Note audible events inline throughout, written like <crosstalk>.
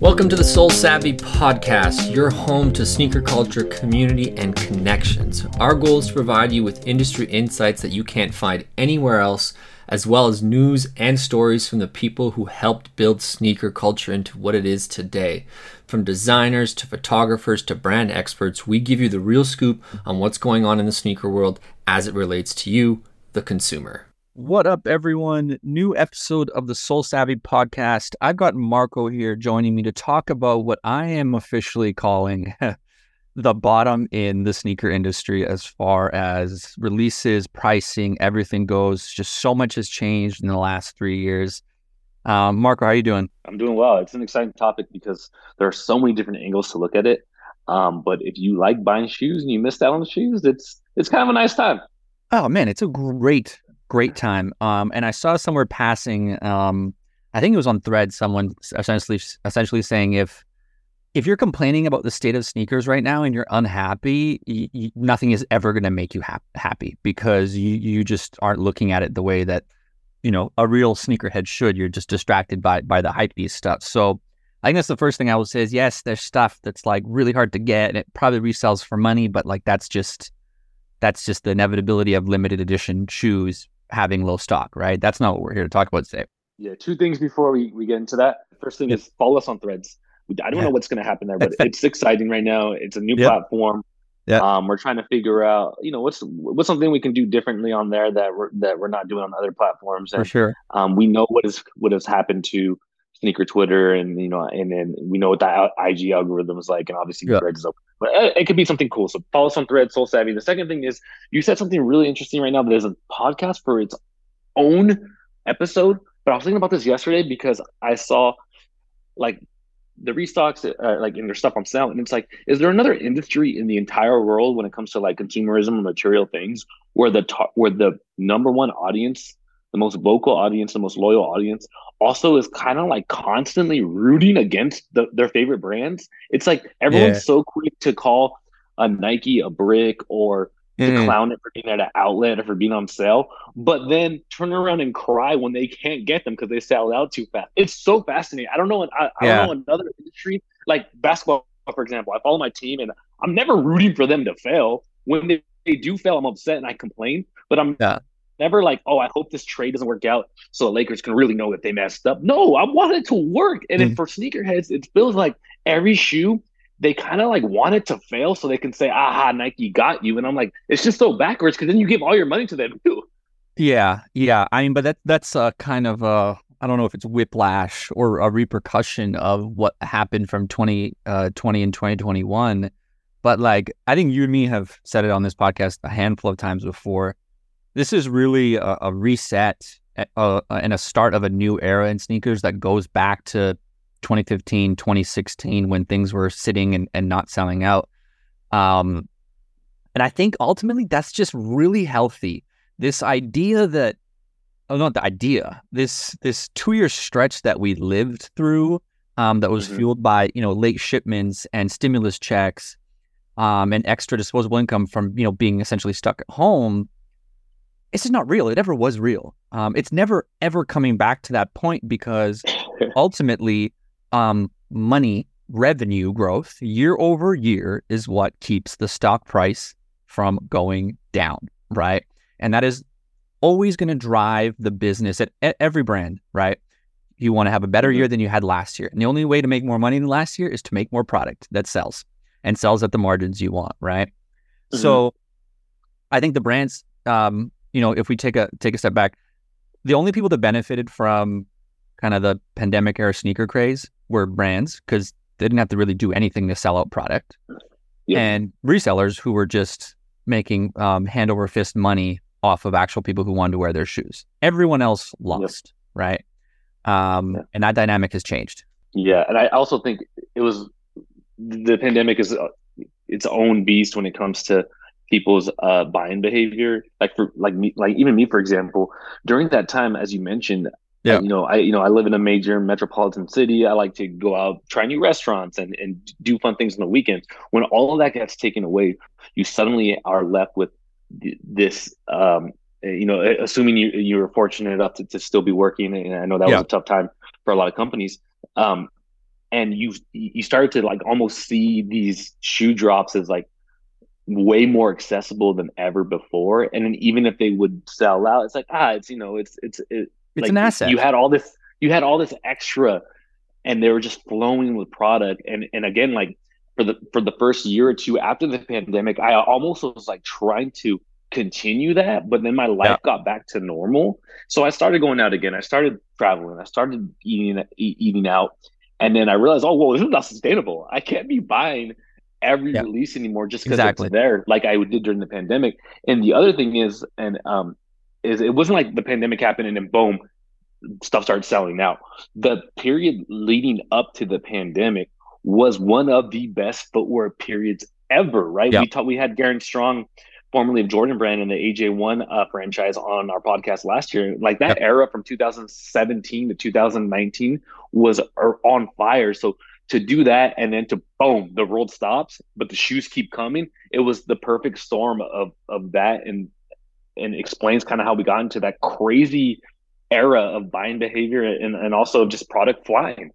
Welcome to the Sole Savvy Podcast, your home to sneaker culture, community, and connections. Our goal is to provide you with industry insights that you can't find anywhere else, as well as news and stories from the people who helped build sneaker culture into what it is today. From designers to photographers to brand experts, we give you the real scoop on what's going on in the sneaker world as it relates to you, the consumer. What up, everyone? New episode of the Sole Savvy podcast. I've got Marco here joining me to talk about what I am officially calling <laughs> the bottom in the sneaker industry as far as releases, pricing, everything goes. Just so much has changed in the last three years. Um, Marco, how are you doing? I'm doing well. It's an exciting topic because there are so many different angles to look at it. Um, but if you like buying shoes and you missed out on the shoes, it's it's kind of a nice time. Oh man, it's a great great time. Um, and I saw somewhere passing, um, I think it was on Thread, someone essentially essentially saying if if you're complaining about the state of sneakers right now and you're unhappy, nothing is ever going to make you ha- happy because you you just aren't looking at it the way that you know a real sneakerhead should. You're just distracted by by the hype beast stuff. So I think that's the first thing I would say is yes, there's stuff that's like really hard to get and it probably resells for money, but like that's just that's just the inevitability of limited edition shoes having low stock, right? That's not what we're here to talk about today. Yeah, two things before we, we get into that. First thing is follow us on threads. I don't yeah. know what's going to happen there, but it's exciting right now. It's a new platform. Yeah. Um, we're trying to figure out, you know, what's what's something we can do differently on there that we're that we're not doing on other platforms. And, For sure. Um, we know what is what has happened to sneaker Twitter, and you know, and then we know what that IG algorithm is like, and obviously yeah. Threads is open. But it, it, could be something cool. So follow us on Threads, Sole Savvy. The second thing is you said something really interesting right now. There's a podcast for its own episode. But I was thinking about this yesterday because I saw like the restocks, uh, like in their stuff on sale, and it's like, is there another industry in the entire world when it comes to like consumerism and material things where the ta- where the number one audience, the most vocal audience, the most loyal audience, also is kind of like constantly rooting against the, their favorite brands? It's like everyone's yeah. so quick to call a Nike a brick or to mm. clown it for being at an outlet or for being on sale, but then turn around and cry when they can't get them because they sell out too fast. It's so fascinating. I don't know. I, I yeah. don't know another industry like basketball, for example. I follow my team and I'm never rooting for them to fail. When they, they do fail, I'm upset and I complain. But I'm yeah. Never like, oh, I hope this trade doesn't work out so the Lakers can really know that they messed up. No, I want it to work. And mm. for sneakerheads, it feels like every shoe they kind of like want it to fail so they can say, aha, Nike got you. And I'm like, it's just so backwards because then you give all your money to them too. Yeah, yeah. I mean, but that that's a kind of a I don't know if it's whiplash or a repercussion of what happened from 2020 uh, and 2021. But like, I think you and me have said it on this podcast a handful of times before. This is really a, a reset uh, uh and a start of a new era in sneakers that goes back to 2015, 2016, when things were sitting and, and not selling out. Um, and I think ultimately that's just really healthy. This idea that, oh, not the idea, this this two year stretch that we lived through, um, that was mm-hmm. fueled by you know late shipments and stimulus checks, um, and extra disposable income from you know being essentially stuck at home. This just not real. It never was real. Um, it's never ever coming back to that point because <laughs> ultimately um, money revenue growth year over year is what keeps the stock price from going down, right? And that is always going to drive the business at, at, every brand, right? You want to have a better mm-hmm. year than you had last year. And the only way to make more money than last year is to make more product that sells and sells at the margins you want, right? Mm-hmm. So I think the brands, um, you know, if we take a take a step back, the only people that benefited from kind of the pandemic era sneaker craze were brands because they didn't have to really do anything to sell out product, yep. and resellers who were just making um, hand over fist money off of actual people who wanted to wear their shoes. Everyone else lost, right? Um, yeah. And that dynamic has changed. Yeah, and I also think it was the pandemic is uh, its own beast when it comes to people's uh, buying behavior. Like for like me, like even me, for example, during that time, as you mentioned, yeah. you know, I you know I live in a major metropolitan city. I like to go out, try new restaurants, and and do fun things on the weekends. When all of that gets taken away, you suddenly are left with th- this um, you know, assuming you you were fortunate enough to, to still be working, and I know that yeah. was a tough time for a lot of companies. Um, and you you started to like almost see these shoe drops as like way more accessible than ever before. And then even if they would sell out, it's like ah, it's you know, it's it's it, it's like, an asset. You had all this, you had all this extra, and they were just flowing with product. And and again, like for the for the first year or two after the pandemic, I almost was like trying to continue that, but then my life yeah. got back to normal. So I started going out again. I started traveling. I started eating eating out, and then I realized, oh well, this is not sustainable. I can't be buying every yeah. release anymore just because exactly. it's there, like I did during the pandemic. And the other thing is, and um, is it wasn't like the pandemic happened and then boom, stuff started selling out. The period leading up to the pandemic was one of the best footwear periods ever. Right? Yeah. We taught we had Garen Strong formerly of Jordan Brand and the AJ1 uh, franchise on our podcast last year. Like that yep. era from 2017 to 2019 was on fire. So to do that and then to boom, the world stops, but the shoes keep coming. It was the perfect storm of of that and and explains kind of how we got into that crazy era of buying behavior and, and also just product flying.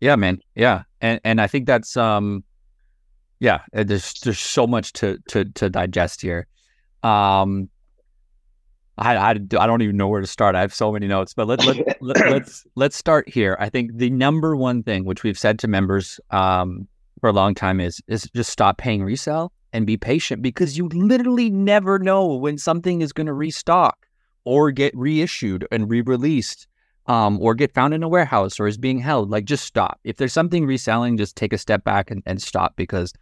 Yeah, man. Yeah. And and I think that's um yeah, there's there's so much to to to digest here. Um, I, I, I don't even know where to start. I have so many notes, but let, let, <laughs> let, let's let's start here. I think the number one thing which we've said to members um, for a long time is is just stop paying resale and be patient because you literally never know when something is going to restock or get reissued and re-released um, or get found in a warehouse or is being held. Like just stop. If there's something reselling, just take a step back and, and stop because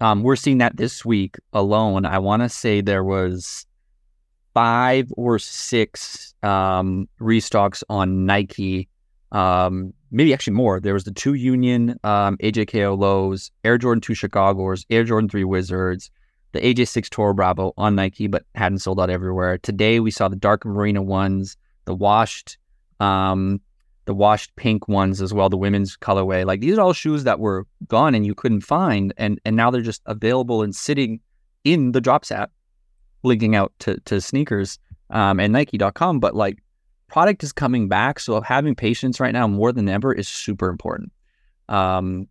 um, we're seeing that this week alone. I want to say there was five or six um, restocks on Nike. Um, maybe actually more. There was the two Union um, AJKO lows, Air Jordan 2 Chicago's, Air Jordan 3 Wizards, the AJ6 Toro Bravo on Nike, but hadn't sold out everywhere. Today we saw the dark marina ones, the washed um, the washed pink ones as well, the women's colorway. Like these are all shoes that were gone and you couldn't find, and and now they're just available and sitting in the Drops app, linking out to to sneakers um, and Nike.com. But like product is coming back, so having patience right now more than ever is super important. Um,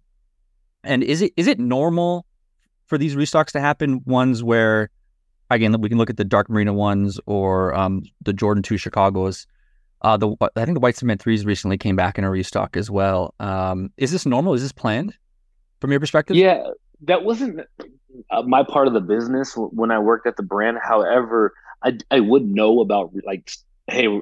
and is it is it normal for these restocks to happen? Ones where again we can look at the dark marina ones or um, the Jordan Two Chicago's uh, the I think the white cement threes recently came back in a restock as well. Um, is this normal? Is this planned from your perspective? Yeah, that wasn't Uh, my part of the business when I worked at the brand. However, I I would know about like, hey,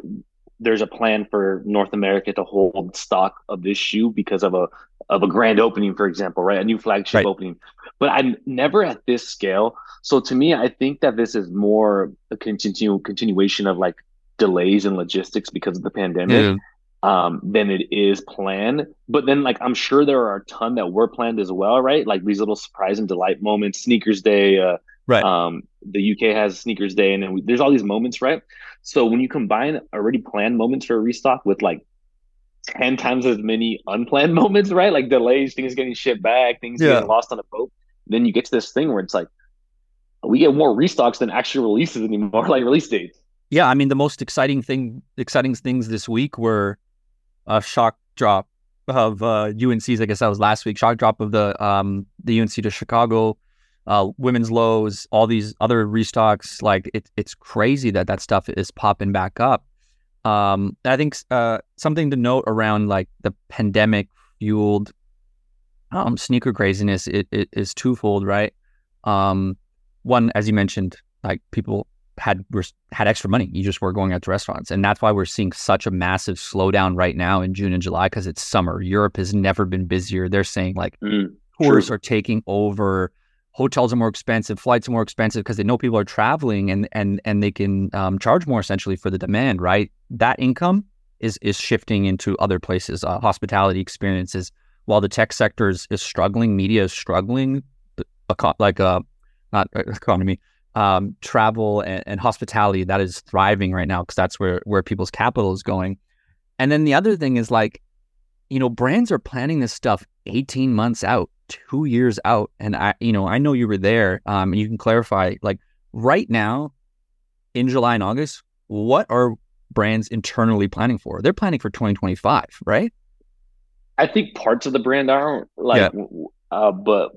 there's a plan for North America to hold stock of this shoe because of a of a grand opening, for example, right? A new flagship right. opening. But I'm never at this scale. So to me, I think that this is more a continue continuation of like delays in logistics because of the pandemic yeah. Um, than it is planned. But then, like, I'm sure there are a ton that were planned as well, right? Like these little surprise and delight moments, Sneakers Day. Uh, right. Um, the UK has Sneakers Day, and then we, there's all these moments, right? So when you combine already planned moments for a restock with like 10 times as many unplanned <laughs> moments, right? Like delays, things getting shipped back, things yeah. getting lost on a boat. Then you get to this thing where it's like, we get more restocks than actual releases anymore, <laughs> like release dates yeah, I mean the most exciting thing, exciting things this week were a shock drop of uh, UNC's. I guess that was last week. Shock drop of the um, the UNC to Chicago, uh, women's lows, all these other restocks. Like it's it's crazy that that stuff is popping back up. Um, I think uh, something to note around like the pandemic fueled um, sneaker craziness it, it is twofold, right? Um, one, as you mentioned, like people had had extra money. You just were going out to restaurants, and that's why we're seeing such a massive slowdown right now in June and July because it's summer. Europe has never been busier. They're saying like mm, tours true. are taking over. Hotels are more expensive, flights are more expensive because they know people are traveling and and and they can um, charge more essentially for the demand. Right, that income is is shifting into other places, uh, hospitality experiences. While the tech sector is, is struggling, media is struggling, like uh, not uh, <laughs> economy, um, travel and, and, hospitality that is thriving right now because that's where where people's capital is going. And then the other thing is like, you know, brands are planning this stuff 18 months out, two years out. And I, you know, I know you were there. Um, and you can clarify like right now, in July and August, what are brands internally planning for? They're planning for 2025, right? I think parts of the brand aren't like, yeah. uh, but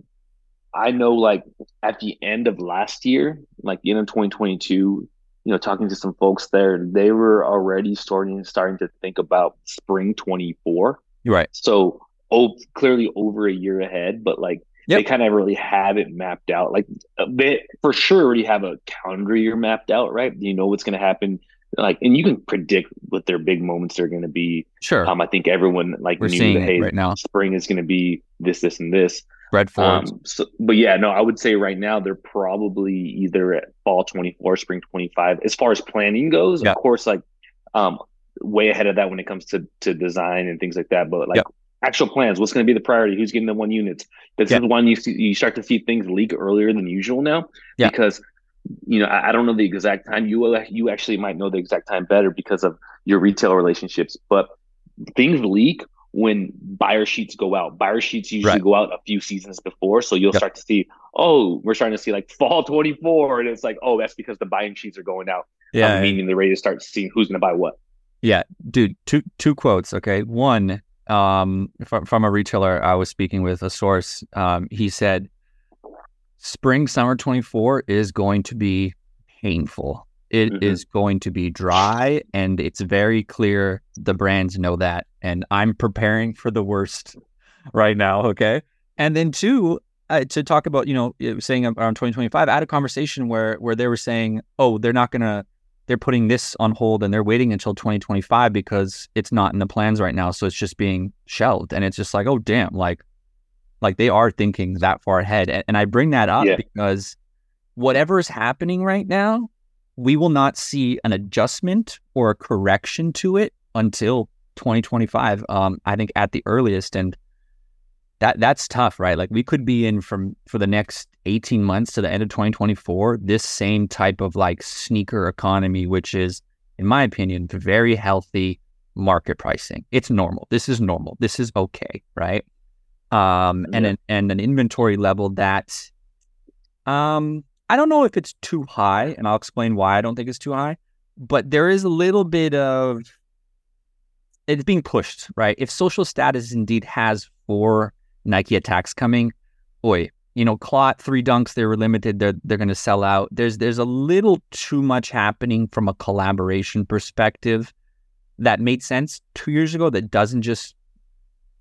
I know like at the end of last year, like the end of 2022, you know, talking to some folks there, they were already starting starting to think about spring 24. Right. So, oh, clearly over a year ahead, but like Yep. They kind of really have it mapped out. Like they for sure already have a calendar year mapped out, right? You know what's going to happen. Like, and you can predict what their big moments are going to be. Sure. Um, I think everyone like We're knew that hey, right now. spring is going to be this, this, and this. Red Um, so, but yeah, no, I would say right now they're probably either at fall twenty four, spring twenty five. As far as planning goes, yeah. of course, like um, way ahead of that when it comes to to design and things like that. But like actual plans. What's going to be the priority? Who's getting the one units? This yeah. is one you see, you start to see things leak earlier than usual now yeah. because you know I, I, don't know the exact time. You you actually might know the exact time better because of your retail relationships. But things leak when buyer sheets go out. Buyer sheets usually right. go out a few seasons before, so you'll yep. start to see. Oh, we're starting to see like fall <laughs> twenty four, and it's like, oh, that's because the buying sheets are going out. Yeah, um, meaning they're ready to start seeing who's going to buy what. Yeah, dude. Two two quotes. Okay, one um, from, from a retailer I was speaking with, a source, um, he said, spring summer 24 is going to be painful. It mm-hmm. is going to be dry, and it's very clear the brands know that. And I'm preparing for the worst right now. Okay. And then, two, uh, to talk about, you know, saying around 2025, I had a conversation where where they were saying, oh, they're not going to they're putting this on hold and they're waiting until 2025 because it's not in the plans right now. So it's just being shelved. And it's just like, oh damn, like like they are thinking that far ahead. And, and I bring that up yeah. because whatever is happening right now, we will not see an adjustment or a correction to it until 2025. Um, I think at the earliest. And that that's tough, right? Like we could be in from for the next 18 months to the end of 2024, this same type of like sneaker economy, which is, in my opinion, very healthy market pricing. It's normal. This is normal. This is okay, right? Um, yeah. and an and an inventory level that um I don't know if it's too high, and I'll explain why I don't think it's too high, but there is a little bit of it's being pushed, right? If social status indeed has four Nike attacks coming. Boy, you know, Clot three dunks, they were limited. They're they're going to sell out. There's there's a little too much happening from a collaboration perspective that made sense two years ago. That doesn't just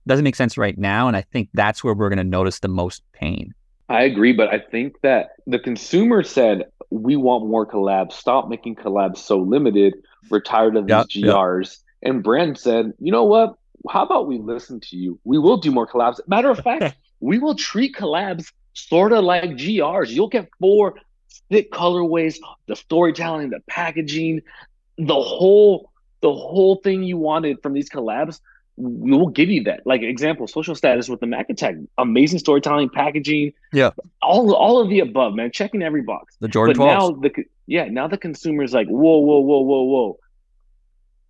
doesn't make sense right now. And I think that's where we're going to notice the most pain. I agree, but I think that the consumer said we want more collabs. Stop making collabs so limited. We're tired of these yep, GRs. Yep. And brand said, you know what? how about we listen to you? We will do more collabs. Matter of fact, <laughs> we will treat collabs sort of like GRs. You'll get four thick colorways, the storytelling, the packaging, the whole the whole thing you wanted from these collabs. We will give you that. Like example, social status with the Mac Attack, amazing storytelling, packaging, yeah, all all of the above, man. Checking every box. The Jordan but 12s. now the yeah now the consumer's like whoa whoa whoa whoa whoa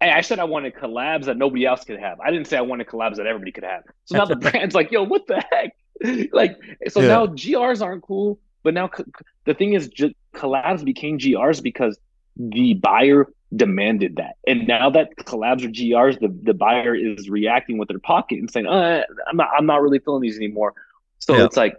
Hey, I said I wanted collabs that nobody else could have. I didn't say I wanted collabs that everybody could have. So now the <laughs> brand's like, yo, what the heck? <laughs> like, so yeah. now GRs aren't cool. But now co- the thing is, just collabs became GRs because the buyer demanded that. And now that collabs or GRs, the, the buyer is reacting with their pocket and saying, uh, I'm not, I'm not really feeling these anymore. So yeah. it's like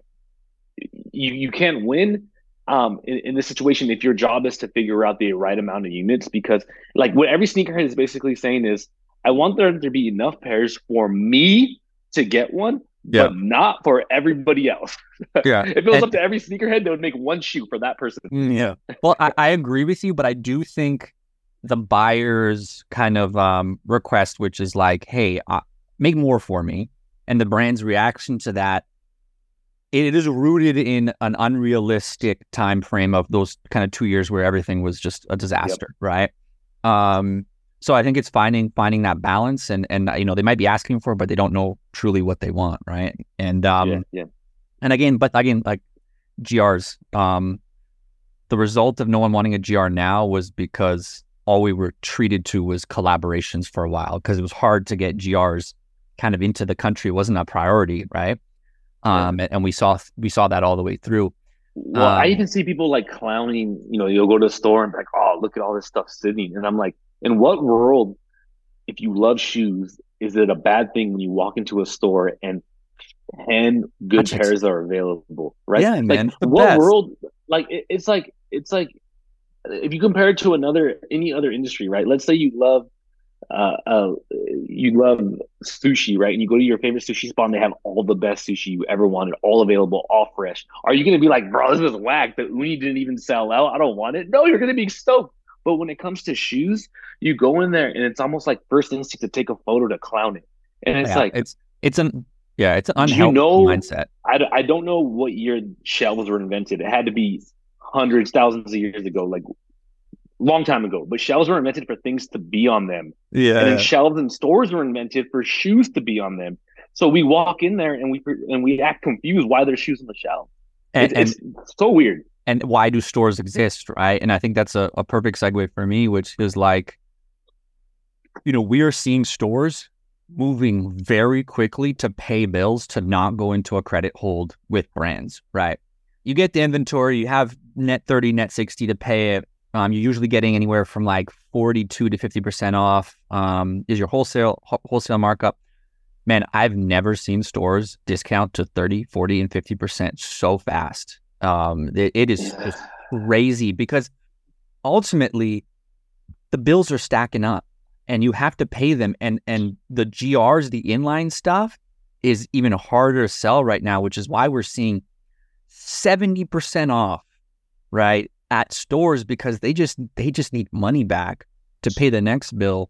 you you can't win um, in, in, this situation if your job is to figure out the right amount of units because like what every sneakerhead is basically saying is i want there to be enough pairs for me to get one yeah. but not for everybody else <laughs> yeah if it was and, up to every sneakerhead they would make one shoe for that person mm, yeah well I, I agree with you but i do think the buyer's kind of um, request which is like hey uh, make more for me and the brand's reaction to that it is rooted in an unrealistic time frame of those kind of two years where everything was just a disaster, yep. right? Um, so I think it's finding finding that balance, and and you know they might be asking for, it, but they don't know truly what they want, right? And um, yeah, yeah. and again, but again, like GRs, um, the result of no one wanting a GR now was because all we were treated to was collaborations for a while because it was hard to get GRs kind of into the country. It wasn't a priority, right? Um, and, and, we saw we saw that all the way through. Well, um, I even see people like clowning. You know, you'll go to the store and be like, "Oh, look at all this stuff sitting," and I'm like, "In what world, if you love shoes, is it a bad thing when you walk into a store and ten good pairs are available? Right? Yeah, like, man. What best. world? Like, it, it's like it's like if you compare it to another any other industry, right? Let's say you love uh, uh, you love sushi, right? And you go to your favorite sushi spot and they have all the best sushi you ever wanted, all available, all fresh. Are you going to be like, bro, this is whack. The uni didn't even sell out. I don't want it. No, you're going to be stoked. But when it comes to shoes, you go in there and it's almost like first instinct to take a photo to clown it. And it's yeah, like, it's, it's an, yeah, it's an unhealthy you know, mindset. I, I don't know what year shelves were invented. It had to be hundreds, thousands of years ago. Like long time ago. But shelves were invented for things to be on them. Yeah. And then shelves and stores were invented for shoes to be on them. So we walk in there and we and we act confused why there's shoes on the shelf. And, it's, and, it's so weird. And why do stores exist, right? And I think that's a, a perfect segue for me, which is like, you know, we are seeing stores moving very quickly to pay bills to not go into a credit hold with brands, right? You get the inventory, you have net 30, net 60 to pay it. Um, you're usually getting anywhere from like 42 to 50% off um, is your wholesale wholesale markup. Man, I've never seen stores discount to 30, 40, and 50% so fast. Um, it, it is just crazy because ultimately the bills are stacking up and you have to pay them. And, and the GRs, the inline stuff, is even harder to sell right now, which is why we're seeing 70% off, right? at stores because they just they just need money back to pay the next bill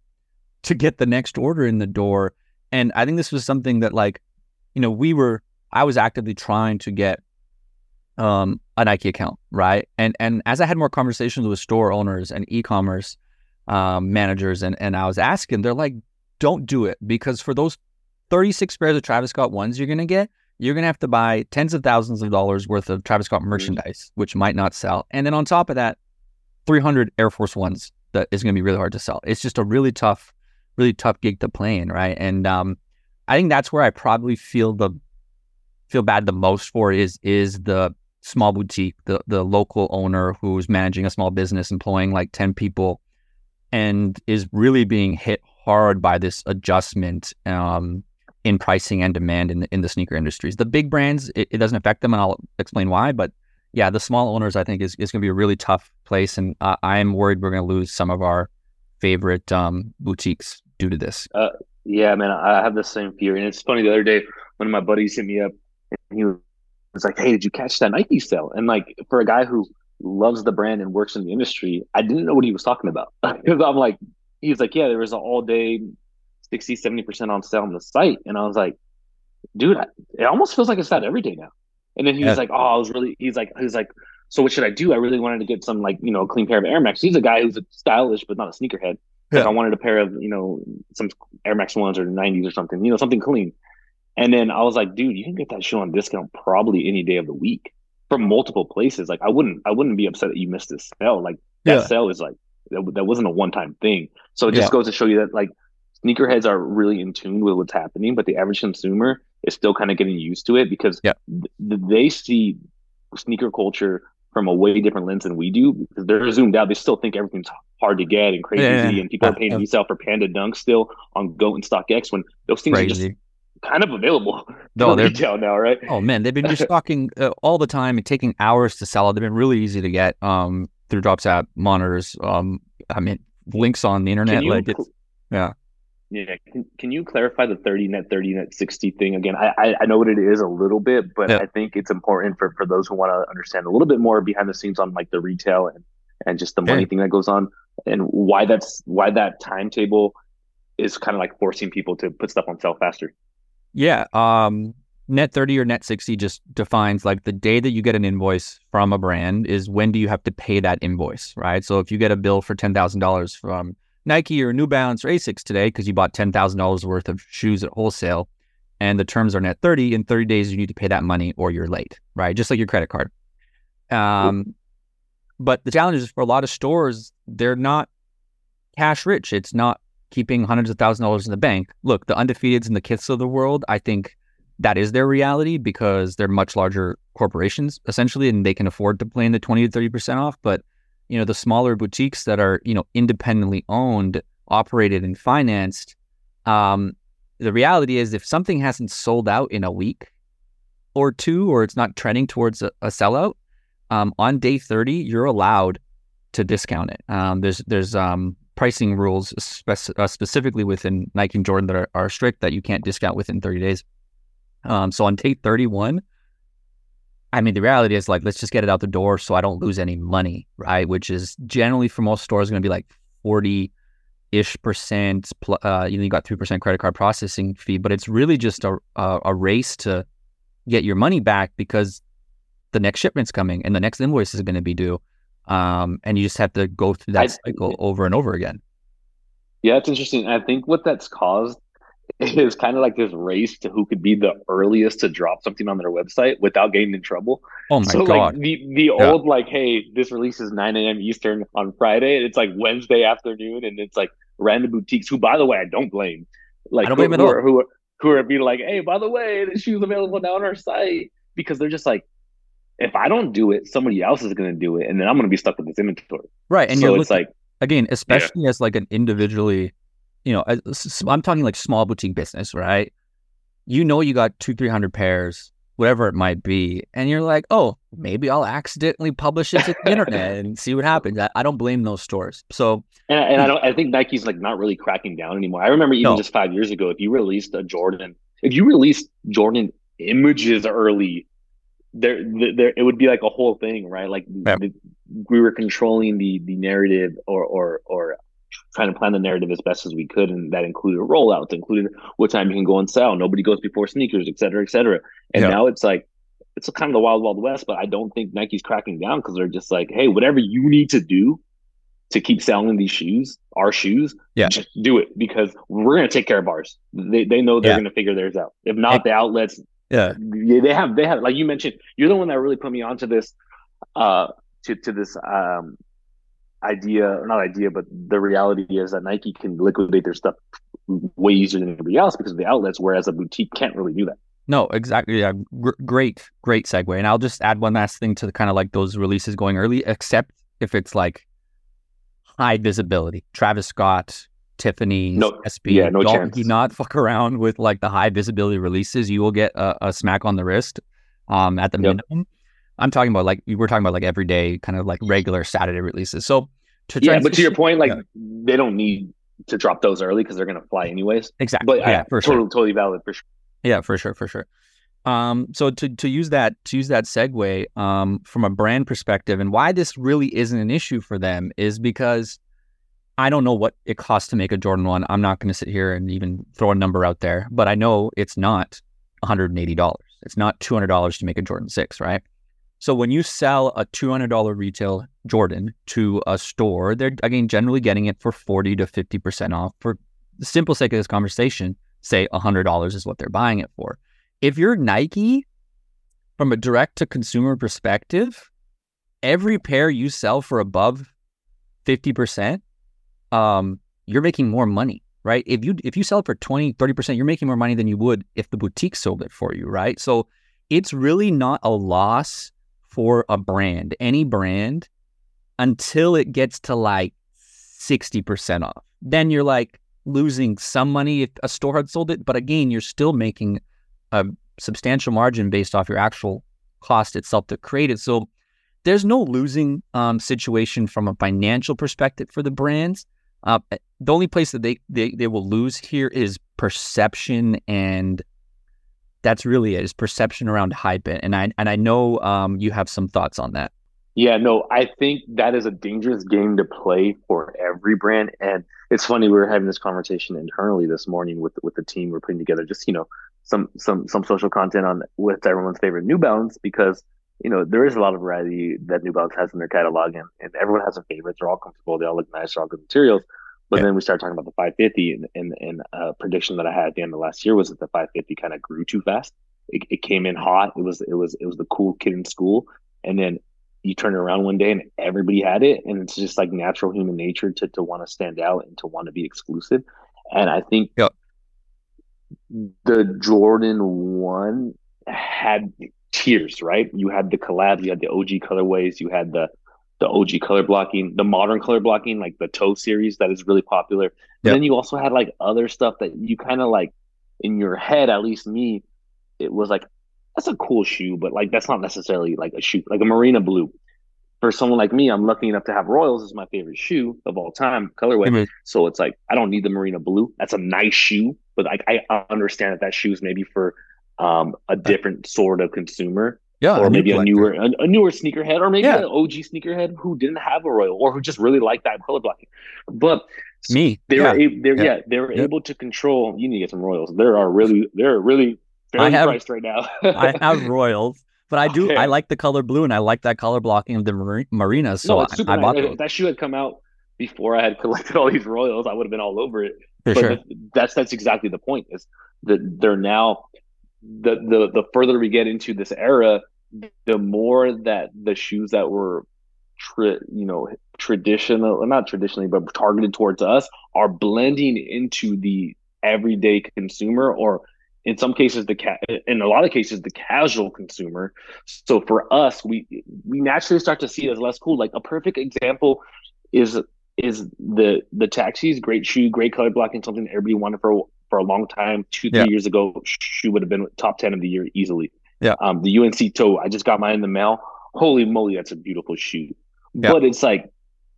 to get the next order in the door. And I think this was something that like, you know, we were I was actively trying to get um a Nike account, right? And and as I had more conversations with store owners and e-commerce um, managers and and I was asking, they're like, don't do it because for those 36 pairs of Travis Scott ones you're gonna get, you're going to have to buy tens of thousands of dollars worth of Travis Scott merchandise, which might not sell. And then on top of that, 300 Air Force Ones that is going to be really hard to sell. It's just a really tough, really tough gig to play in, right? And um, I think that's where I probably feel the feel bad the most for is is the small boutique, the the local owner who's managing a small business, employing like 10 people, and is really being hit hard by this adjustment um, in pricing and demand in the, in the sneaker industries. The big brands, it, it, doesn't affect them, and I'll explain why. But yeah, the small owners, I think, is, is going to be a really tough place, and uh, I'm worried we're going to lose some of our favorite um, boutiques due to this. Uh, yeah, man, I have the same fear, and it's funny. The other day, one of my buddies hit me up, and he was like, "Hey, did you catch that Nike sale?" And like, for a guy who loves the brand and works in the industry, I didn't know what he was talking about <laughs> because I'm like, he's like, "Yeah, there was an all day 60, 70% on sale on the site. And I was like, dude, it almost feels like it's that every day now. And then he yeah. was like, oh, I was really, he's like, he's like, so what should I do? I really wanted to get some like, you know, a clean pair of Air Max. He's a guy who's a stylish, but not a sneakerhead. Yeah. I wanted a pair of, you know, some Air Max ones or 90s or something, you know, something clean. And then I was like, dude, you can get that shoe on discount probably any day of the week from multiple places. Like I wouldn't, I wouldn't be upset that you missed this sale. Like that yeah. sale is like, that, that wasn't a one time thing. So it just yeah. goes to show you that like sneakerheads are really in tune with what's happening, but the average consumer is still kind of getting used to it because yeah. th- they see sneaker culture from a way different lens than we do because they're zoomed out. They still think everything's hard to get and crazy, yeah, and people are paying resale for Panda Dunk still on Goat and StockX when those things crazy. are just kind of available no, they're, retail now, right? Oh man, they've been restocking <laughs> uh, all the time and taking hours to sell. They've been really easy to get um, through Drops app monitors. Um, I mean, links on the internet. Like it's, yeah. Yeah, can, can you clarify the 30 net 30 net 60 thing again? I, I, I know what it is a little bit, but yeah. I think it's important for, for those who want to understand a little bit more behind the scenes on like the retail and, and just the money yeah. thing that goes on and why that's why that timetable is kind of like forcing people to put stuff on sale faster. Yeah. Um net 30 or net 60 just defines like the day that you get an invoice from a brand is when do you have to pay that invoice, right? So if you get a bill for $10,000 from Nike or New Balance or Asics today because you bought $10,000 worth of shoes at wholesale and the terms are net 30 in 30 days you need to pay that money or you're late, right? Just like your credit card. Um, but the challenge is for a lot of stores, they're not cash rich. It's not keeping hundreds of thousand dollars in the bank. Look, the undefeateds and the kiths of the world, I think that is their reality because they're much larger corporations essentially, and they can afford to play in the twenty to thirty percent off. But you know, the smaller boutiques that are you know independently owned, operated, and financed, um, the reality is if something hasn't sold out in a week or two, or it's not trending towards a, a sellout, um, on day thirty, you're allowed to discount it. Um, there's there's um, pricing rules uh, specifically within Nike and Jordan that are, are, strict that you can't discount within 30 days. Um, so on day 31, I mean, the reality is like, let's just get it out the door so I don't lose any money, right? Which is generally for most stores going to be like 40 ish percent. uh, you know, you got 3% credit card processing fee, but it's really just a, a, a race to get your money back because the next shipment's coming and the next invoice is going to be due. Um, and you just have to go through that I, cycle over and over again. Yeah, it's interesting. I think what that's caused is kind of like this race to who could be the earliest to drop something on their website without getting in trouble. Oh my so, god! Like the the yeah. old like, hey, this release is 9 a.m. Eastern on Friday. And it's like Wednesday afternoon, and it's like random boutiques who, by the way, I don't blame. Like I don't blame who, at all. Who are, who are, who are being like, hey, by the way, the shoe's available now on our site because they're just like, if I don't do it, somebody else is going to do it, and then I'm going to be stuck with this inventory. Right, and so you're it's looking, like again, especially yeah. as like an individually, you know, I'm talking like small boutique business, right? You know, you got two, three hundred pairs, whatever it might be, and you're like, oh, maybe I'll accidentally publish it to the internet <laughs> and see what happens. I, I, don't blame those stores. So, and, and I don't, I think Nike's like not really cracking down anymore. I remember even no. just five years ago, if you released a Jordan, if you released Jordan images early there, there, it would be like a whole thing, right? Like yeah. the, we were controlling the the narrative, or or or trying to plan the narrative as best as we could, and that included rollouts, included what time you can go and sell. Nobody goes before sneakers, et cetera, et cetera. And yeah. now it's like it's kind of the wild, wild west. But I don't think Nike's cracking down because they're just like, hey, whatever you need to do to keep selling these shoes, our shoes, yeah, just do it because we're gonna take care of ours. They they know they're yeah. gonna figure theirs out. If not, the outlets yeah. yeah, they have they have like you mentioned. You're the one that really put me onto this, uh, to to this um idea or not idea, but the reality is that Nike can liquidate their stuff way easier than anybody else because of the outlets, whereas a boutique can't really do that. No, exactly. Yeah, G- great, great segue. And I'll just add one last thing to the kind of like those releases going early, except if it's like high visibility. Travis Scott, Tiffany, no, SB. Yeah, no don't, chance. Do not fuck around with like the high visibility releases. You will get a, a smack on the wrist um, at the yep. minimum. I'm talking about like we were talking about like everyday kind of like regular Saturday releases. So to yeah, but to your point, like yeah. they don't need to drop those early because they're going to fly anyways. Exactly. But yeah, I, for totally, sure. totally valid for sure. Yeah, for sure, for sure. Um, so to to use that to use that segue um, from a brand perspective, and why this really isn't an issue for them is because I don't know what it costs to make a Jordan 1. I'm not going to sit here and even throw a number out there, but I know it's not $180. It's not $200 to make a Jordan 6, right? So when you sell a $200 retail Jordan to a store, they're again generally getting it for 40 to 50% off. For the simple sake of this conversation, say $100 is what they're buying it for. If you're Nike, from a direct to consumer perspective, every pair you sell for above 50%, um, you're making more money, right? If you if you sell it for 20, 30%, you're making more money than you would if the boutique sold it for you, right? So it's really not a loss for a brand, any brand, until it gets to like 60% off. Then you're like losing some money if a store had sold it. But again, you're still making a substantial margin based off your actual cost itself to create it. So there's no losing um, situation from a financial perspective for the brands. Uh, the only place that they, they they will lose here is perception, and that's really it. Is perception around hype, and I and I know um, you have some thoughts on that. Yeah, no, I think that is a dangerous game to play for every brand, and it's funny we were having this conversation internally this morning with with the team. We're putting together just you know some some some social content on with everyone's favorite New Balance because you know, there is a lot of variety that New Balance has in their catalog, and, and everyone has a favorite. They're all comfortable. They all look nice. They're all good materials. But yeah. then we start talking about the 550, and, and, and a prediction that I had at the end of last year was that the 550 kind of grew too fast. It, it came in hot. It was it was it was the cool kid in school, and then you turn it around one day and everybody had it, and it's just like natural human nature to to want to stand out and to want to be exclusive. And I think yep. the Jordan one had tiers, right? You had the collabs, you had the OG colorways, you had the the OG color blocking, the modern color blocking, like the toe series that is really popular. Yep. then you also had like other stuff that you kind of like in your head, at least me, it was like that's a cool shoe, but like that's not necessarily like a shoe, like a Marina Blue. For someone like me, I'm lucky enough to have Royals as my favorite shoe of all time, colorway. Mm-hmm. So it's like I don't need the Marina Blue. That's a nice shoe, but like I understand that that shoe is maybe for um, a different sort of consumer. Yeah, or maybe a newer a, a, newer sneakerhead, or maybe yeah. an OG sneakerhead who didn't have a Royal, or who just really liked that color blocking. But me, they yeah. were they're, yeah. yeah. they were able to control. You need to get some Royals. There are really they're really fairly have, priced right now. <laughs> I have Royals. But I do. Okay. I like the color blue, and I like that color blocking of the mar- marinas. So no, I, I, bought nice. If that shoe had come out before I had <laughs> collected all these Royals, I would have been all over it. For but sure. that's that's exactly the point. Is that they're now the the the further we get into this era, the more that the shoes that were, you know, traditional, not traditionally, but targeted towards us, are blending into the everyday consumer, or in some cases the ca- in a lot of cases the casual consumer. So for us, we we naturally start to see it as less cool. Like a perfect example is is the the taxis great shoe, great color blocking, something everybody wanted for for a long time. Two, three yeah. years ago, she would have been top 10 of the year easily. Yeah. Um, the UNC toe, I just got mine in the mail. Holy moly, that's a beautiful shoe. Yeah. But it's like,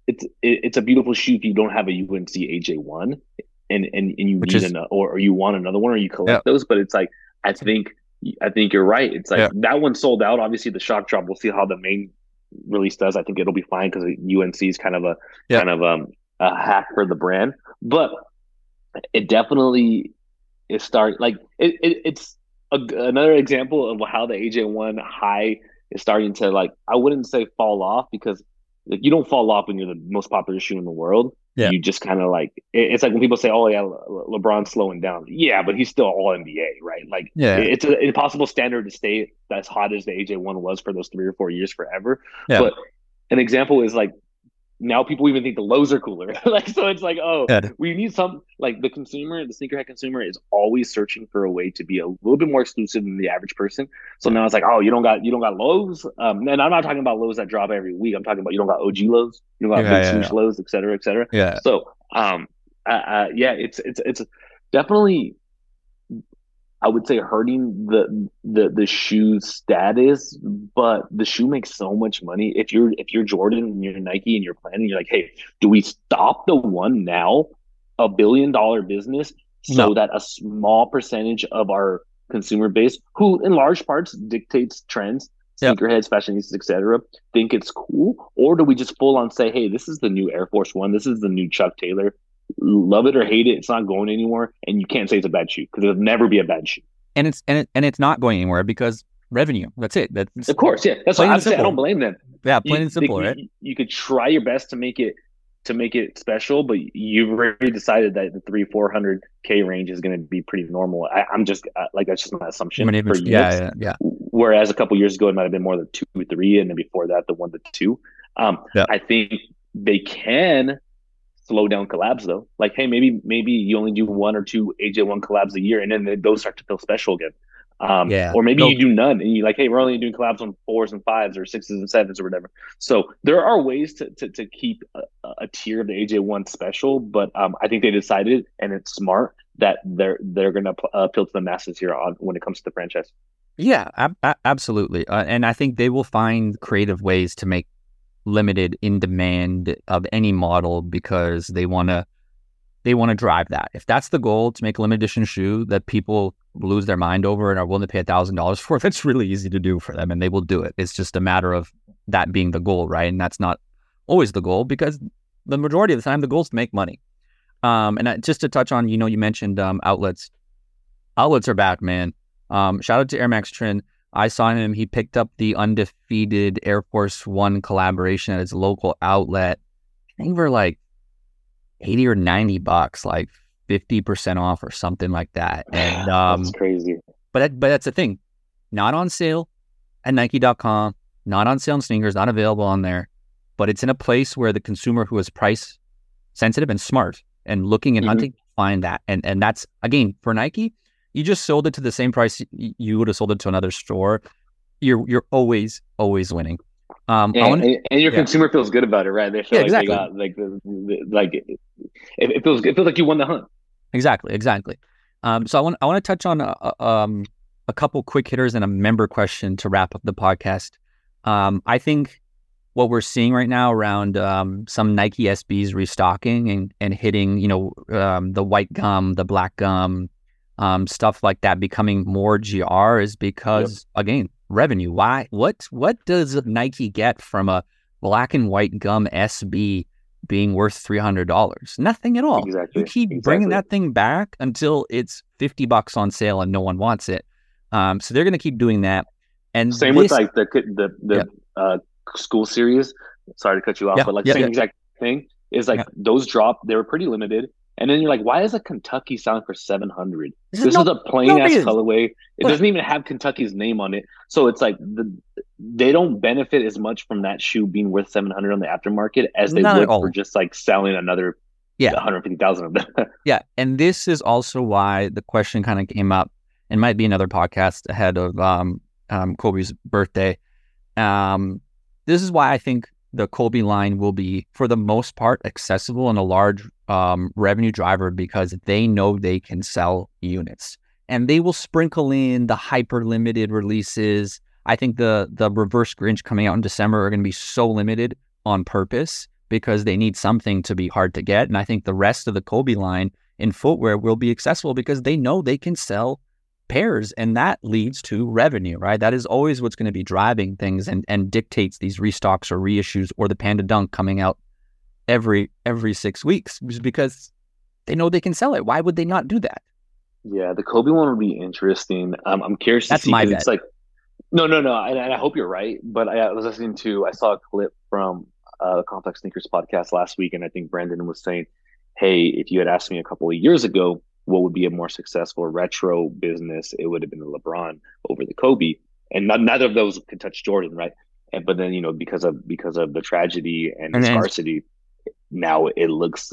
it's it, it's a beautiful shoe if you don't have a UNC AJ1 and, and, and you Which need is, an, or, or you want another one or you collect yeah. those. But it's like, I think, I think you're right. It's like yeah. that one sold out. Obviously, the shock drop, we'll see how the main release does. I think it'll be fine because UNC is kind of a, kind of um, a hack for the brand. But it definitely is start like it, it it's a, another example of how the AJ1 high is starting to like I wouldn't say fall off because like you don't fall off when you're the most popular shoe in the world. Yeah. You just kind of like it, it's like when people say, "Oh yeah, Le- LeBron's slowing down." Yeah, but he's still all NBA, right? Like, yeah, it's an impossible standard to stay as hot as the AJ one was for those three or four years forever. Yeah. But an example is like now people even think the lows are cooler. <laughs> like so it's like, oh, yeah. we need some like the consumer, the sneakerhead consumer is always searching for a way to be a little bit more exclusive than the average person. So now it's like, oh, you don't got you don't got lows. Um and I'm not talking about lows that drop every week. I'm talking about you don't got OG lows, you don't got yeah, big yeah, yeah. lows, et cetera, et cetera. Yeah. So um uh, uh, yeah, it's it's it's definitely I would say hurting the the the shoe status, but the shoe makes so much money. If you're if you're Jordan and you're Nike and you're planning, you're like, hey, do we stop the one now, a billion dollar business, so no. that a small percentage of our consumer base, who in large parts dictates trends, sneakerheads, yep. fashionistas, etc., think it's cool, or do we just full on say, hey, this is the new Air Force One, this is the new Chuck Taylor, love it or hate it, it's not going anywhere, and you can't say it's a bad shoe because it'll never be a bad shoe. And it's and it, and it's not going anywhere because revenue. That's it. That's of course, yeah. That's what I'm saying. I don't blame them. Yeah, plain you, and simple, they, right? You, you, could try your best to make it to make it special, but you've already decided that the three four hundred k range is going to be pretty normal. I, am just like that's just my assumption. Even, for yeah, yeah, yeah. Whereas a couple years ago, it might have been more the two three, and then before that, the one to two. Um, yeah. I think they can slow down collabs though. Like, hey, maybe maybe you only do one or two AJ one collabs a year, and then those start to feel special again. Um, yeah. Or maybe no. you do none, and you like, hey, we're only doing collabs on fours and fives or sixes and sevens or whatever. So there are ways to to, to keep a, a, tier of the AJ one special, but um, I think they decided, and it's smart that they're they're gonna uh, appeal to the masses here on when it comes to the franchise. Yeah, ab- absolutely, uh, and I think they will find creative ways to make limited in demand of any model because they want to they want to drive that. If that's the goal to make a limited edition shoe that people lose their mind over and are willing to pay thousand dollars for, <laughs> that's really easy to do for them and they will do it. It's just a matter of that being the goal, right? And that's not always the goal because the majority of the time the goal is to make money. Um, and just to touch on, you know, you mentioned um, outlets. Outlets are back, man. Um, shout out to Air Max Trin. I saw him. He picked up the undefeated Air Force One collaboration at his local outlet. I think for like 80 or 90 bucks, like 50% off or something like that. <sighs> And um, that's crazy. But that, but that's the thing. Not on sale at Nike.com, not on sale on sneakers, not available on there. But it's in a place where the consumer who is price sensitive and smart and looking and mm-hmm. hunting find that. And and that's again for Nike, you just sold it to the same price you would have sold it to another store. you're you're always always winning. Um, and, wanna, and, your yeah. consumer feels good about it, right? They feel yeah, like exactly. got like the, the like it, it, feels it feels like you won the hunt. Exactly, exactly. Um, so I want I want to touch on a, a, um a couple quick hitters and a member question to wrap up the podcast. Um, I think what we're seeing right now around um, some Nike SBs restocking and, and hitting, you know, um, the white gum, the black gum, um, stuff like that becoming more GR is because yep. again, revenue. Why? What? What does Nike get from a black and white gum SB being worth three hundred dollars? Nothing at all. Exactly. You keep exactly. bringing that thing back until it's fifty bucks on sale and no one wants it. Um, so they're going to keep doing that. And same this, with like the the the uh, school series. Sorry to cut you off, but like same exact thing is like those drop. They were pretty limited, and then you're like, why is a Kentucky selling for seven hundred? This, this is, no, a plain ass colorway. It what? doesn't even have Kentucky's name on it, so it's like the they don't benefit as much from that shoe being worth seven hundred on the aftermarket as they Not would for just like selling another yeah 150,000 of them. <laughs> yeah, and this is also why the question kind of came up. and might be another podcast ahead of um, um, Kobe's birthday. Um, this is why I think the Kobe line will be, for the most part, accessible and a large um, revenue driver because they know they can sell units and they will sprinkle in the hyper limited releases. I think the the reverse Grinch coming out in December are going to be so limited on purpose because they need something to be hard to get. And I think the rest of the Kobe line in footwear will be accessible because they know they can sell pairs and that leads to revenue right? That is always what's going to be driving things and and dictates these restocks or reissues or the panda dunk coming out every every six weeks because they know they can sell it. Why would they not do that? Yeah the kobe one would be interesting. Um, i'm curious to That's see my bet. it's like no no no and, and, i hope you're right but I, I, was listening to i saw a clip from uh, complex sneakers podcast last week and i think brandon was saying hey if you had asked me a couple of years ago what would be a more successful retro business, it would have been the LeBron over the Kobe. And not, neither of those could touch Jordan, right? And but then you know because of because of the tragedy and, and the scarcity, now it looks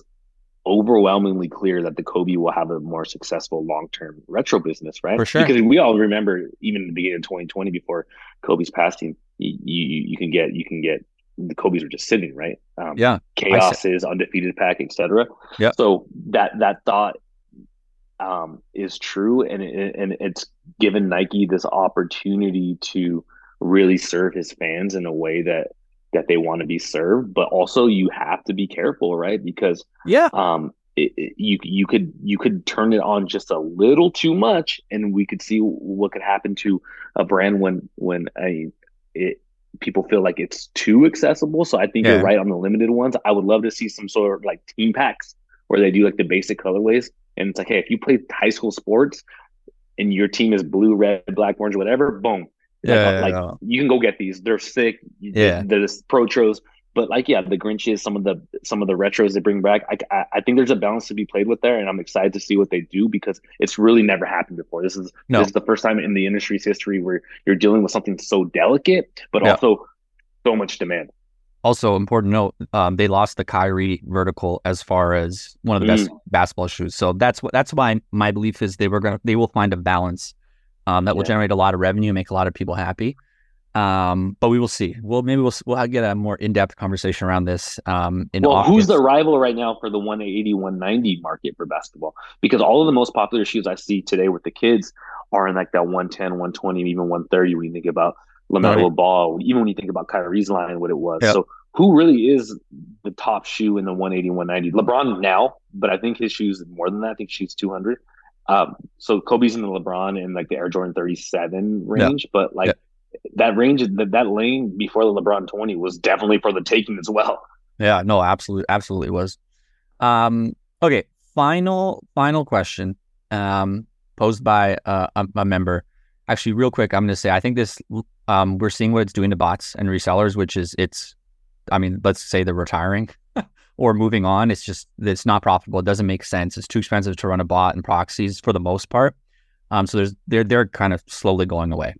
overwhelmingly clear that the Kobe will have a more successful long term retro business, right? For sure. Because we all remember even in the beginning of 2020 before Kobe's passing, you you, you can get you can get the Kobe's are just sitting, right? Um, yeah. Chaoses, undefeated pack, etc. Yeah. So that that thought um, is true, and it, and it's given Nike this opportunity to really serve his fans in a way that that they want to be served. But also, you have to be careful, right? Because yeah, um, it, it, you you could you could turn it on just a little too much, and we could see what could happen to a brand when when a it people feel like it's too accessible. So I think yeah. you're right on the limited ones. I would love to see some sort of like team packs where they do like the basic colorways and it's like, hey, if you play high school sports and your team is blue, red, black, orange, whatever, boom. Oh, yeah, like, yeah, like you can go get these. They're sick. Yeah, they're the protros. But like, yeah, the Grinches, some of the some of the retros they bring back. I, I, I think there's a balance to be played with there, and I'm excited to see what they do because it's really never happened before. This is no. this is the first time in the industry's history where you're dealing with something so delicate, but yeah. also so much demand. Also, important note: um, they lost the Kyrie vertical as far as one of the best mm. basketball shoes. So that's what that's why my belief is they were gonna they will find a balance um, that yeah. will generate a lot of revenue, make a lot of people happy. Um, but we will see. Well, maybe we'll we'll get a more in depth conversation around this. Um, in well, August. who's the rival right now for the 180, 190 market for basketball? Because all of the most popular shoes I see today with the kids are in like that 110, 120, even 130 when you think about LaMelo right. Ball, even when you think about Kyrie's line, what it was. Yep. So who really is the top shoe in the 180, 190? LeBron now, but I think his shoes more than that. I think shoes 200. Um, so Kobe's in the LeBron in like the Air Jordan 37 range, but like that range, that, that lane before the LeBron 20 was definitely for the taking as well. Yeah, no, absolutely, absolutely was. Um, okay, final, final question, um, posed by uh, a, a member. Actually, real quick, I'm going to say I think this um, we're seeing what it's doing to bots and resellers, which is it's, I mean, let's say they're retiring <laughs> or moving on. It's just, it's not profitable. It doesn't make sense. It's too expensive to run a bot and proxies for the most part. Um, so there's, they're, they're kind of slowly going away.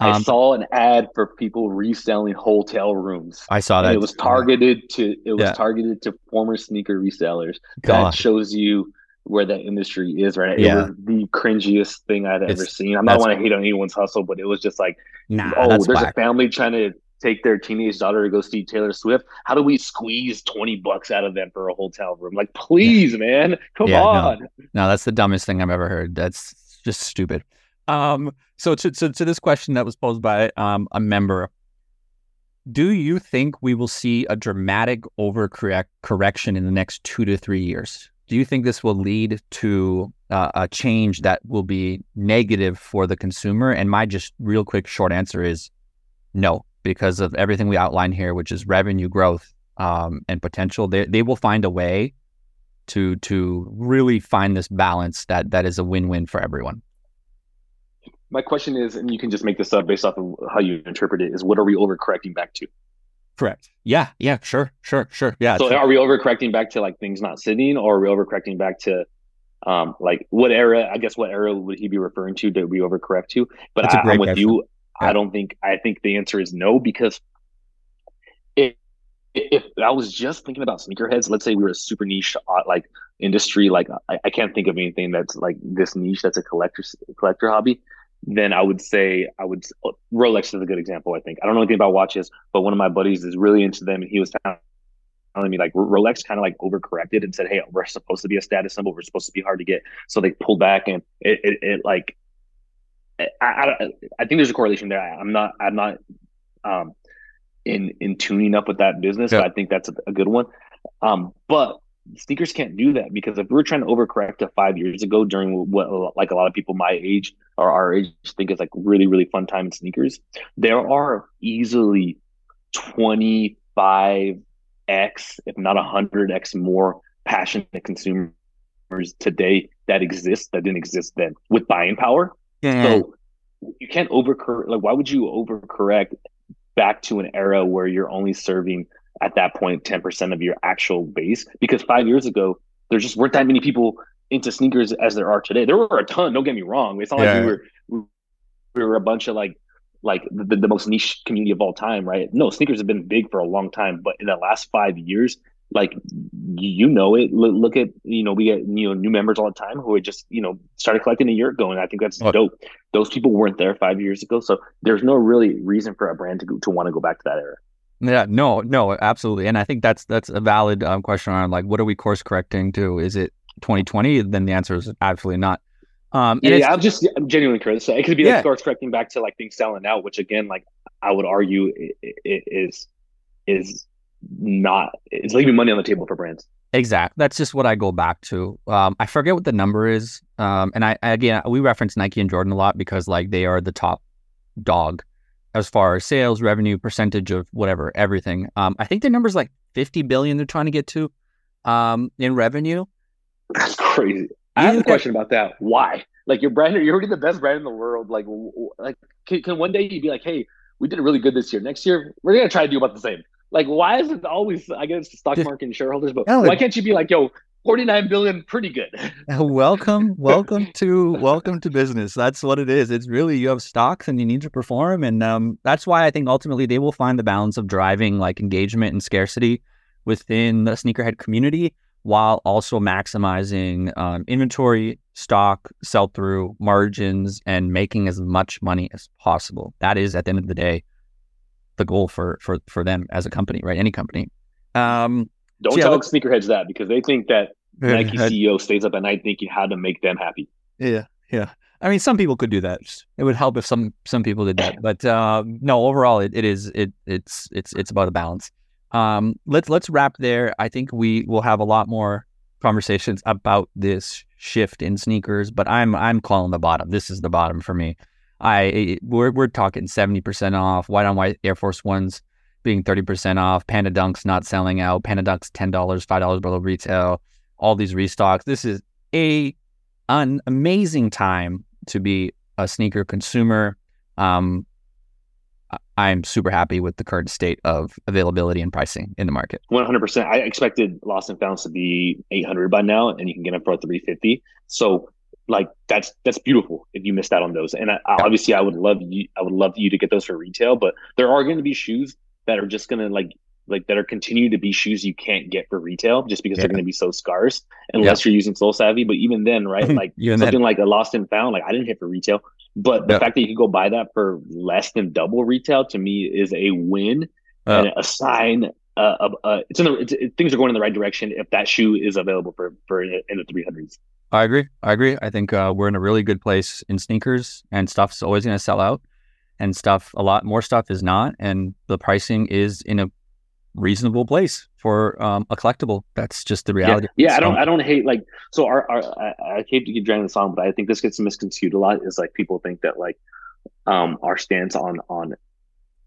Um, I saw an ad for people reselling hotel rooms. I saw that. It was targeted to, it was yeah. targeted to former sneaker resellers. God. That shows you where that industry is right now. Yeah. It was the cringiest thing I'd ever seen. I'm not want to hate on anyone's hustle, but it was just like, nah, oh, there's whack. a family trying to take their teenage daughter to go see Taylor Swift. How do we squeeze 20 bucks out of them for a hotel room? Like, please, yeah. man, come yeah, on. No. no, that's the dumbest thing I've ever heard. That's just stupid. Um, so to, to, to this question that was posed by um, a member, do you think we will see a dramatic overcorrect correction in the next two to three years? Do you think this will lead to uh, a change that will be negative for the consumer? And my just real quick short answer is no, because of everything we outlined here, which is revenue growth um, and potential. They they will find a way to to really find this balance that that is a win win for everyone. My question is, and you can just make this up based off of how you interpret it, is what are we overcorrecting back to? Correct. Yeah. Yeah. Sure. Sure. Sure. Yeah. So are we overcorrecting back to like things not sitting, or are we overcorrecting back to um like what era? I guess what era would he be referring to? Did we overcorrect to? But I, am with you. Yeah. I don't think. I think the answer is no because if if I was just thinking about sneakerheads, let's say we were a super niche uh, like industry, like I, I can't think of anything that's like this niche that's a collector collector hobby then I would say I would Rolex is a good example. I think I don't know anything about watches, but one of my buddies is really into them, and he was telling me like Rolex kind of like overcorrected and said, "Hey, we're supposed to be a status symbol. We're supposed to be hard to get." So they pulled back, and it, it, it like I, I, I think there's a correlation there. I'm not I'm not um in in tuning up with that business, yeah. but I think that's a, a good one. Um, but sneakers can't do that because if we are trying to overcorrect to five years ago during what like a lot of people my age or our age think is like really really fun time in sneakers there are easily 25x if not 100x more passionate consumers today that exist that didn't exist then with buying power yeah. so you can't overcorrect like why would you overcorrect back to an era where you're only serving at that point 10% of your actual base because five years ago there just weren't that many people into sneakers as there are today. There were a ton don't get me wrong. It's not yeah. like we were we were a bunch of like like the, the most niche community of all time right? No sneakers have been big for a long time but in the last five years like you know it. Look, look at you know we get you know new members all the time who had just you know started collecting a year ago and i think that's dope. Those people weren't there five years ago so there's no really reason for a brand to, go, to want to go back to that era yeah, no, no, absolutely, and I think that's that's a valid um, question on like what are we course correcting to? Is it 2020? Then the answer is absolutely not. Um, yeah, yeah I'm just I'm genuinely curious. So It could be like course correcting back to like things selling out, which again, like I would argue, is is not it's leaving money on the table for brands. Exactly. That's just what I go back to. Um, I forget what the number is. Um, and I again we reference Nike and Jordan a lot because like they are the top dog as far as sales, revenue, percentage of whatever, everything. Um, I think the number's like 50 billion they're trying to get to um, in revenue. That's crazy. I have a question about that. Why? Like your brand, you're already the best brand in the world. Like, like can, can one day you be like, hey, we did really good this year. Next year, we're gonna try to do about the same. Like, why is it always? I guess the stock market and shareholders, but why can't you be like, yo, 49 billion pretty good. <laughs> Welcome welcome to welcome to business. That's what it is. It's really you have stocks and you need to perform and um, that's why i think ultimately they will find the balance of driving like engagement and scarcity within the sneakerhead community while also maximizing um, inventory stock sell through margins and making as much money as possible. That is at the end of the day the goal for for for them as a company right? Any company. Um, don't yeah, tell sneakerheads that because they think that Nike CEO stays up at night thinking how to make them happy. Yeah, yeah. I mean, some people could do that. It would help if some some people did that, but uh, no. Overall, it, it is it it's it's it's about a balance. Um, let's let's wrap there. I think we will have a lot more conversations about this shift in sneakers, but I'm I'm calling the bottom. This is the bottom for me. I we're we're talking seventy percent off white on white Air Force Ones being 30% off, Panda Dunks not selling out, Panda Dunks $10, $5 below retail, all these restocks. This is a an amazing time to be a sneaker consumer. Um, I'm super happy with the current state of availability and pricing in the market. 100%. I expected Lost and Founds to be 800 by now, and you can get them for 350. So, like that's that's beautiful if you missed out on those. And I, yeah. obviously, I would love you. I would love you to get those for retail, but there are going to be shoes that are just gonna like like that are continue to be shoes you can't get for retail just because yeah. they're going to be so scarce unless yeah. you're using Sole Savvy. But even then, right, <laughs> like something then. like a Lost and Found, like I didn't hit for retail, but the fact that you can go buy that for less than double retail to me is a win uh, and a sign. Uh, of, uh, it's in the it's, it, things are going in the right direction if that shoe is available for for in the 300s. I agree. I agree. I think uh, we're in a really good place in sneakers, and stuff's always going to sell out, and stuff a lot more stuff is not, and the pricing is in a reasonable place for um, a collectible. That's just the reality. Yeah, yeah I don't I don't hate like so our, our I, I hate to keep dragging the song, but I think this gets misconstrued a lot. Is like people think that like um our stance on on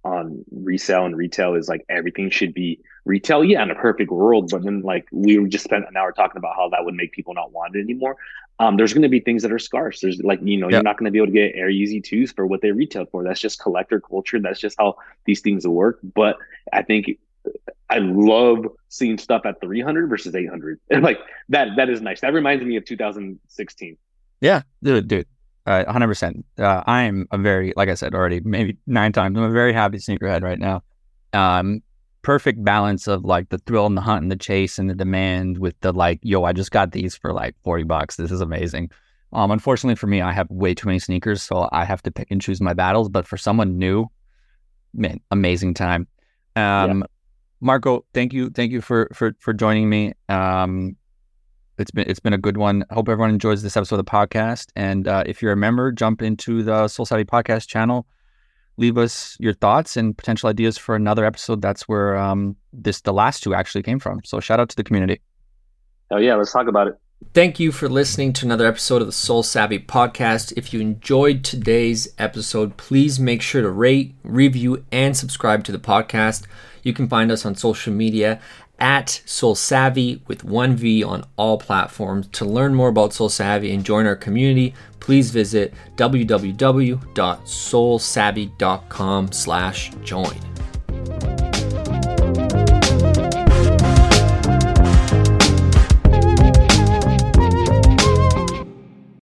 on resale and retail is like everything should be retail. Yeah, in a perfect world, but then like we just spent an hour talking about how that would make people not want it anymore. Um, there's going to be things that are scarce. There's like you know you're not going to be able to get Air Yeezy twos for what they retail for. That's just collector culture. That's just how these things work. But I think I love seeing stuff at 300 versus 800. And <laughs> like that, that is nice. That reminds me of 2016. Yeah, dude, dude. Uh, 100%. Uh, I'm a very, like I said already, maybe nine times. I'm a very happy sneakerhead right now. Um, perfect balance of like the thrill and the hunt and the chase and the demand with the like, yo, I just got these for like 40 bucks. This is amazing. Um, unfortunately for me, I have way too many sneakers, so I have to pick and choose my battles. But for someone new, man, amazing time. Um, yeah. Marco, thank you, thank you for for for joining me. Um, it's been it's been a good one. Hope everyone enjoys this episode of the podcast. And uh, if you're a member, jump into the Sole Savvy podcast channel. Leave us your thoughts and potential ideas for another episode. That's where um, this the last two actually came from. So shout out to the community. Oh yeah, let's talk about it. Thank you for listening to another episode of the Sole Savvy podcast. If you enjoyed today's episode, please make sure to rate, review, and subscribe to the podcast. You can find us on social media at Sole Savvy with one V on all platforms. To learn more about Sole Savvy and join our community, please visit www.solesavvy.com slash join.